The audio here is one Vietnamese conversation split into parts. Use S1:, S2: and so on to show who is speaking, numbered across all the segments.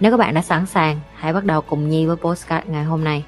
S1: Nếu các bạn đã sẵn sàng, hãy bắt đầu cùng Nhi với postcard ngày hôm nay.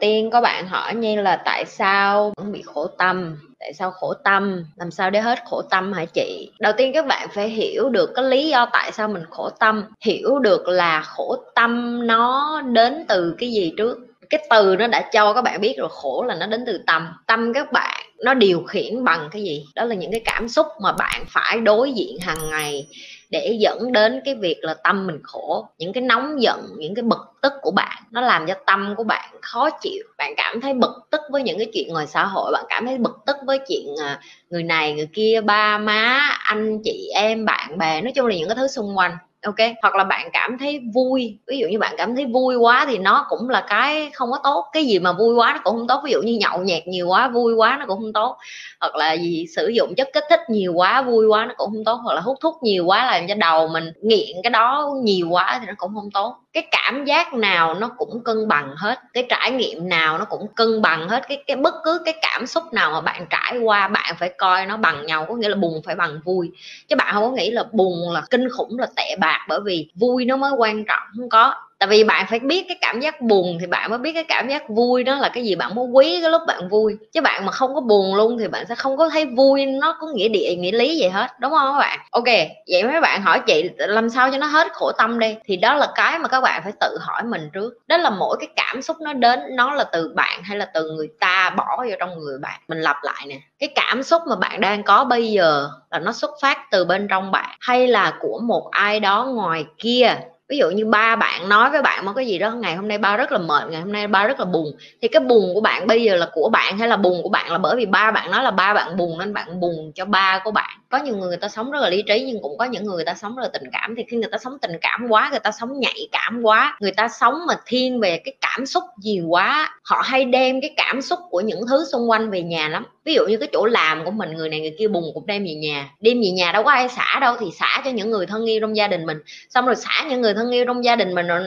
S1: tiên có bạn hỏi Nhi là tại sao vẫn bị khổ tâm? Tại sao khổ tâm? Làm sao để hết khổ tâm hả chị? Đầu tiên các bạn phải hiểu được cái lý do tại sao mình khổ tâm. Hiểu được là khổ tâm nó đến từ cái gì trước? Cái từ nó đã cho các bạn biết rồi khổ là nó đến từ tâm. Tâm các bạn nó điều khiển bằng cái gì? Đó là những cái cảm xúc mà bạn phải đối diện hàng ngày để dẫn đến cái việc là tâm mình khổ. Những cái nóng giận, những cái bực tức của bạn, nó làm cho tâm của bạn khó chịu. Bạn cảm thấy bực tức với những cái chuyện ngoài xã hội, bạn cảm thấy bực tức với chuyện à, người này, người kia, ba má, anh chị em, bạn bè, nói chung là những cái thứ xung quanh ok, hoặc là bạn cảm thấy vui. Ví dụ như bạn cảm thấy vui quá thì nó cũng là cái không có tốt. Cái gì mà vui quá nó cũng không tốt. Ví dụ như nhậu nhẹt nhiều quá, vui quá nó cũng không tốt. Hoặc là gì, sử dụng chất kích thích nhiều quá, vui quá nó cũng không tốt. Hoặc là hút thuốc nhiều quá làm cho đầu mình nghiện cái đó nhiều quá thì nó cũng không tốt cái cảm giác nào nó cũng cân bằng hết, cái trải nghiệm nào nó cũng cân bằng hết, cái cái bất cứ cái cảm xúc nào mà bạn trải qua, bạn phải coi nó bằng nhau, có nghĩa là buồn phải bằng vui. Chứ bạn không có nghĩ là buồn là kinh khủng, là tệ bạc, bởi vì vui nó mới quan trọng, không có tại vì bạn phải biết cái cảm giác buồn thì bạn mới biết cái cảm giác vui, đó là cái gì bạn muốn quý cái lúc bạn vui. Chứ bạn mà không có buồn luôn thì bạn sẽ không có thấy vui, nó có nghĩa địa, nghĩa lý gì hết, đúng không các bạn? Ok, vậy mấy bạn hỏi chị làm sao cho nó hết khổ tâm đi. Thì đó là cái mà các bạn phải tự hỏi mình trước. Đó là mỗi cái cảm xúc nó đến, nó là từ bạn hay là từ người ta bỏ vào trong người bạn? Mình lặp lại nè. Cái cảm xúc mà bạn đang có bây giờ là nó xuất phát từ bên trong bạn hay là của một ai đó ngoài kia? Ví dụ như ba bạn nói với bạn một cái gì đó, ngày hôm nay ba rất là mệt, ngày hôm nay ba rất là buồn. Thì cái buồn của bạn bây giờ là của bạn hay là buồn của bạn là bởi vì ba bạn nói là ba bạn buồn nên bạn buồn cho ba của bạn có nhiều người người ta sống rất là lý trí nhưng cũng có những người người ta sống rất là tình cảm. Thì khi người ta sống tình cảm quá, người ta sống nhạy cảm quá, người ta sống mà thiên về cái cảm xúc nhiều quá, họ hay đem cái cảm xúc của những thứ xung quanh về nhà lắm. Ví dụ như cái chỗ làm của mình, người này người kia bùng cũng đem về nhà. Đem về nhà đâu có ai xả đâu, thì xả cho những người thân yêu trong gia đình mình. Xong rồi xả những người thân yêu trong gia đình mình rồi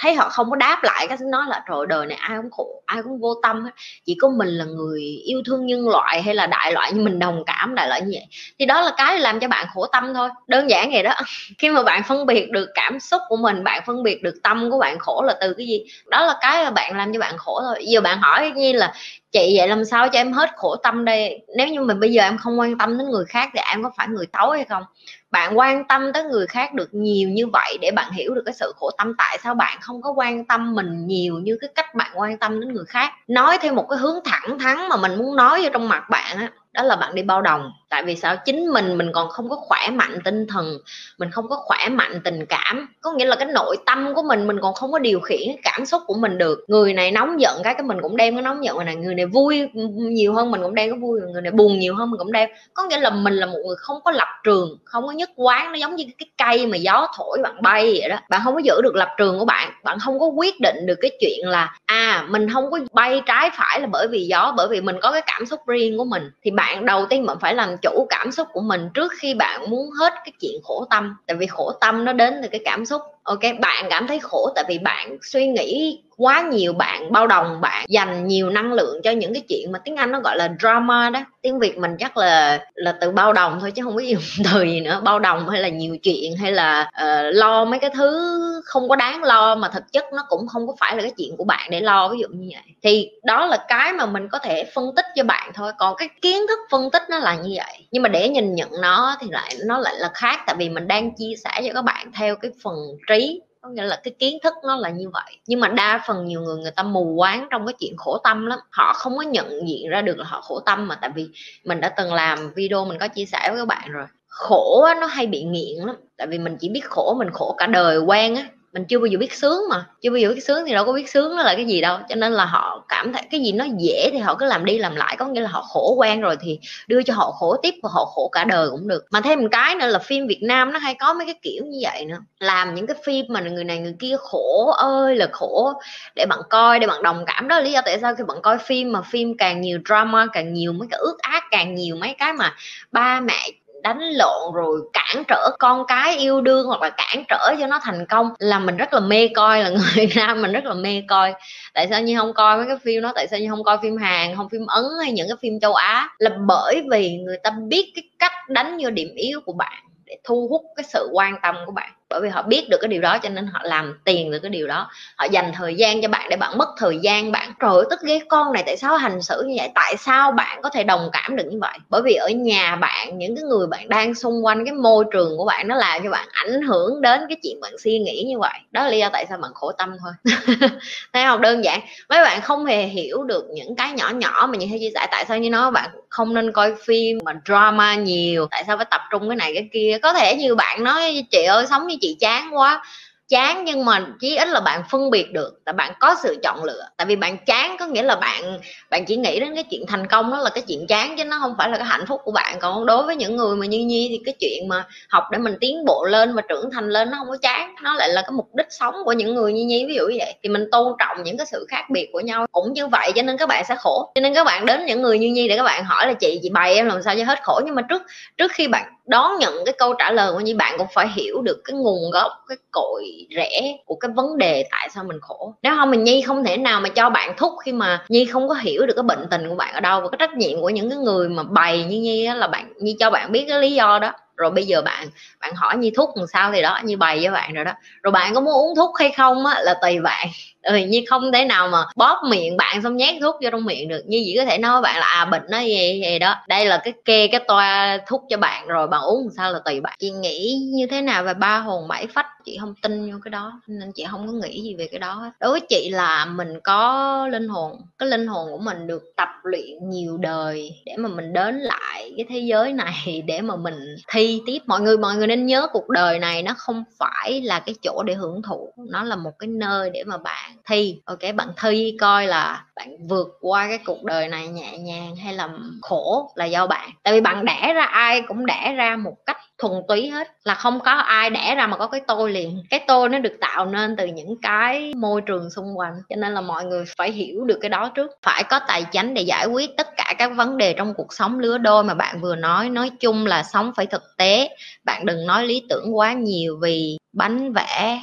S1: thấy họ không có đáp lại cái nói là, trời đời này ai cũng khổ, ai cũng vô tâm hết, chỉ có mình là người yêu thương nhân loại hay là đại loại như mình đồng cảm đại loại như vậy. Thì đó là cái làm cho bạn khổ tâm thôi, đơn giản vậy đó. Khi mà bạn phân biệt được cảm xúc của mình, bạn phân biệt được tâm của bạn khổ là từ cái gì? Đó là cái là bạn làm cho bạn khổ thôi. Giờ bạn hỏi như là, chị, vậy làm sao cho em hết khổ tâm đây? Nếu như mình bây giờ em không quan tâm đến người khác thì em có phải người xấu hay không? Bạn quan tâm tới người khác được nhiều như vậy để bạn hiểu được cái sự khổ tâm, tại sao bạn không có quan tâm mình nhiều như cái cách bạn quan tâm đến người khác? Nói theo một cái hướng thẳng thắn mà mình muốn nói vô trong mặt bạn á đó là bạn đi bao đồng. Tại vì sao? Chính mình mình còn không có khỏe mạnh tinh thần, mình không có khỏe mạnh tình cảm. Có nghĩa là cái nội tâm của mình mình còn không có điều khiển cái cảm xúc của mình được. Người này nóng giận cái cái mình cũng đem cái nóng giận. Này, người này vui nhiều hơn mình cũng đem cái vui, người này buồn nhiều hơn mình cũng đem. Có nghĩa là mình là một người không có lập trường, không có nhất quán. Nó giống như cái cây mà gió thổi bạn bay vậy đó. Bạn không có giữ được lập trường của bạn. Bạn không có quyết định được cái chuyện là à mình không có bay trái phải là bởi vì gió, bởi vì mình có cái cảm xúc riêng của mình. Thì bạn đầu tiên bạn phải làm chủ cảm xúc của mình trước khi bạn muốn hết cái chuyện khổ tâm. Tại vì khổ tâm nó đến từ cái cảm xúc ok bạn cảm thấy khổ tại vì bạn suy nghĩ quá nhiều bạn bao đồng bạn dành nhiều năng lượng cho những cái chuyện mà tiếng anh nó gọi là drama đó. Tiếng việt mình chắc là là từ bao đồng thôi chứ không biết dùng từ gì nữa. Bao đồng hay là nhiều chuyện hay là uh, lo mấy cái thứ không có đáng lo mà thực chất nó cũng không có phải là cái chuyện của bạn để lo ví dụ như vậy. Thì đó là cái mà mình có thể phân tích cho bạn thôi. Còn cái kiến thức phân tích nó là như vậy. Nhưng mà để nhìn nhận nó thì lại nó lại là khác. Tại vì mình đang chia sẻ cho các bạn theo cái phần lý có nghĩa là cái kiến thức nó là như vậy. Nhưng mà đa phần nhiều người người ta mù quáng trong cái chuyện khổ tâm lắm. Họ không có nhận diện ra được là họ khổ tâm mà. Tại vì mình đã từng làm video, mình có chia sẻ với các bạn rồi. Khổ nó hay bị nghiện lắm. Tại vì mình chỉ biết khổ, mình khổ cả đời quen á mình chưa bao giờ biết sướng mà, chưa bao giờ biết sướng thì đâu có biết sướng nó là cái gì đâu. Cho nên là họ cảm thấy cái gì nó dễ thì họ cứ làm đi làm lại, có nghĩa là họ khổ quen rồi thì đưa cho họ khổ tiếp và họ khổ cả đời cũng được. Mà thêm một cái nữa là phim Việt Nam nó hay có mấy cái kiểu như vậy nữa. Làm những cái phim mà người này người kia khổ ơi là khổ, để bạn coi, để bạn đồng cảm. Đó là lý do tại sao khi bạn coi phim mà phim càng nhiều drama, càng nhiều mấy cái ước ác, càng nhiều mấy cái mà ba mẹ đánh lộn rồi cản trở con cái yêu đương hoặc là cản trở cho nó thành công là mình rất là mê coi, là người nam mình rất là mê coi. Tại sao như không coi mấy cái phim đó? Tại sao như không coi phim hàn, không phim ấn hay những cái phim châu á? Là bởi vì người ta biết cái cách đánh vô điểm yếu của bạn để thu hút cái sự quan tâm của bạn bởi vì họ biết được cái điều đó cho nên họ làm tiền được cái điều đó. Họ dành thời gian cho bạn để bạn mất thời gian, bạn rồi tức cái con này tại sao hành xử như vậy? Tại sao bạn có thể đồng cảm được như vậy? Bởi vì ở nhà bạn, những cái người bạn đang xung quanh, cái môi trường của bạn nó làm cho bạn ảnh hưởng đến cái chuyện bạn suy nghĩ như vậy. Đó là lý do tại sao bạn khổ tâm thôi. Thấy không? Đơn giản. Mấy bạn không hề hiểu được những cái nhỏ nhỏ mà như thế chia sẻ. Tại sao như nó bạn không nên coi phim mà drama nhiều? Tại sao phải tập trung cái này cái kia? Có thể như bạn nói, chị ơi, sống như chị chán quá. Chán nhưng mà chí ít là bạn phân biệt được tại bạn có sự chọn lựa. Tại vì bạn chán có nghĩa là bạn bạn chỉ nghĩ đến cái chuyện thành công đó là cái chuyện chán chứ nó không phải là cái hạnh phúc của bạn. Còn đối với những người mà như nhi thì cái chuyện mà học để mình tiến bộ lên và trưởng thành lên nó không có chán, nó lại là cái mục đích sống của những người như nhi, ví dụ như vậy. Thì mình tôn trọng những cái sự khác biệt của nhau. Cũng như vậy cho nên các bạn sẽ khổ. Cho nên các bạn đến những người như nhi để các bạn hỏi là chị chị bày em làm sao cho hết khổ? Nhưng mà trước trước khi bạn đón nhận cái câu trả lời của như bạn cũng phải hiểu được cái nguồn gốc, cái cội rễ của cái vấn đề tại sao mình khổ. Nếu không mình nhi không thể nào mà cho bạn thúc khi mà nhi không có hiểu được cái bệnh tình của bạn ở đâu và cái trách nhiệm của những cái người mà bày như nhi là bạn, nhi cho bạn biết cái lý do đó. Rồi bây giờ bạn bạn hỏi như thuốc làm sao thì đó như bày với bạn rồi đó. Rồi bạn có muốn uống thuốc hay không á, là tùy bạn ừ, như không thể nào mà bóp miệng bạn xong nhét thuốc vô trong miệng được. Như chỉ có thể nói với bạn là à bệnh nó gì gì đó. Đây là cái kê cái toa thuốc cho bạn rồi bạn uống sao là tùy bạn. Chị nghĩ như thế nào về ba hồn bảy phách? Chị không tin vô cái đó nên chị không có nghĩ gì về cái đó đối với chị là mình có linh hồn cái linh hồn của mình được tập luyện nhiều đời để mà mình đến lại cái thế giới này để mà mình thi tiếp. Mọi người mọi người nên nhớ cuộc đời này nó không phải là cái chỗ để hưởng thụ. Nó là một cái nơi để mà bạn thi. Ok, bạn thi coi là bạn vượt qua cái cuộc đời này nhẹ nhàng hay là khổ là do bạn. Tại vì bạn đẻ ra, ai cũng đẻ ra một cách thuần túy hết. Là không có ai đẻ ra mà có cái tôi liền. Cái tôi nó được tạo nên từ những cái môi trường xung quanh. Cho nên là mọi người phải hiểu được cái đó trước. Phải có tài chính để giải quyết tất cả các vấn đề trong cuộc sống. Lứa đôi mà bạn vừa nói nói chung là sống phải thực tế. Bạn đừng nói lý tưởng quá nhiều vì bánh vẽ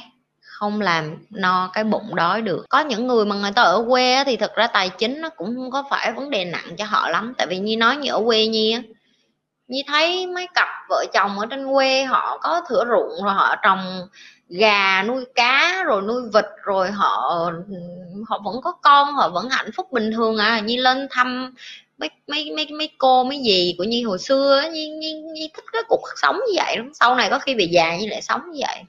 S1: không làm no cái bụng đói được. Có những người mà người ta ở quê thì thực ra tài chính nó cũng không có phải vấn đề nặng cho họ lắm. Tại vì như nói như ở quê nhi như thấy mấy cặp vợ chồng ở trên quê họ có thửa ruộng rồi họ trồng gà nuôi cá rồi nuôi vịt rồi họ họ vẫn có con họ vẫn hạnh phúc bình thường à. Như lên thăm mấy mấy mấy mấy cô mấy gì của nhi hồi xưa nhi, nhi, nhi thích cái cuộc sống như vậy lắm. Sau này có khi về già như lại sống như vậy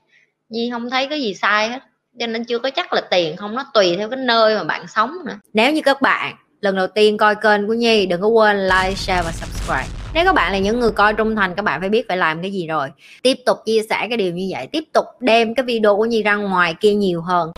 S1: nhi không thấy cái gì sai hết. Cho nên chưa có chắc là tiền không, nó tùy theo cái nơi mà bạn sống nữa. Nếu như các bạn, lần đầu tiên coi kênh của nhi, đừng có quên like, share và subscribe. Nếu các bạn là những người coi trung thành, các bạn phải biết phải làm cái gì rồi. Tiếp tục chia sẻ cái điều như vậy. Tiếp tục đem cái video của nhi ra ngoài kia nhiều hơn.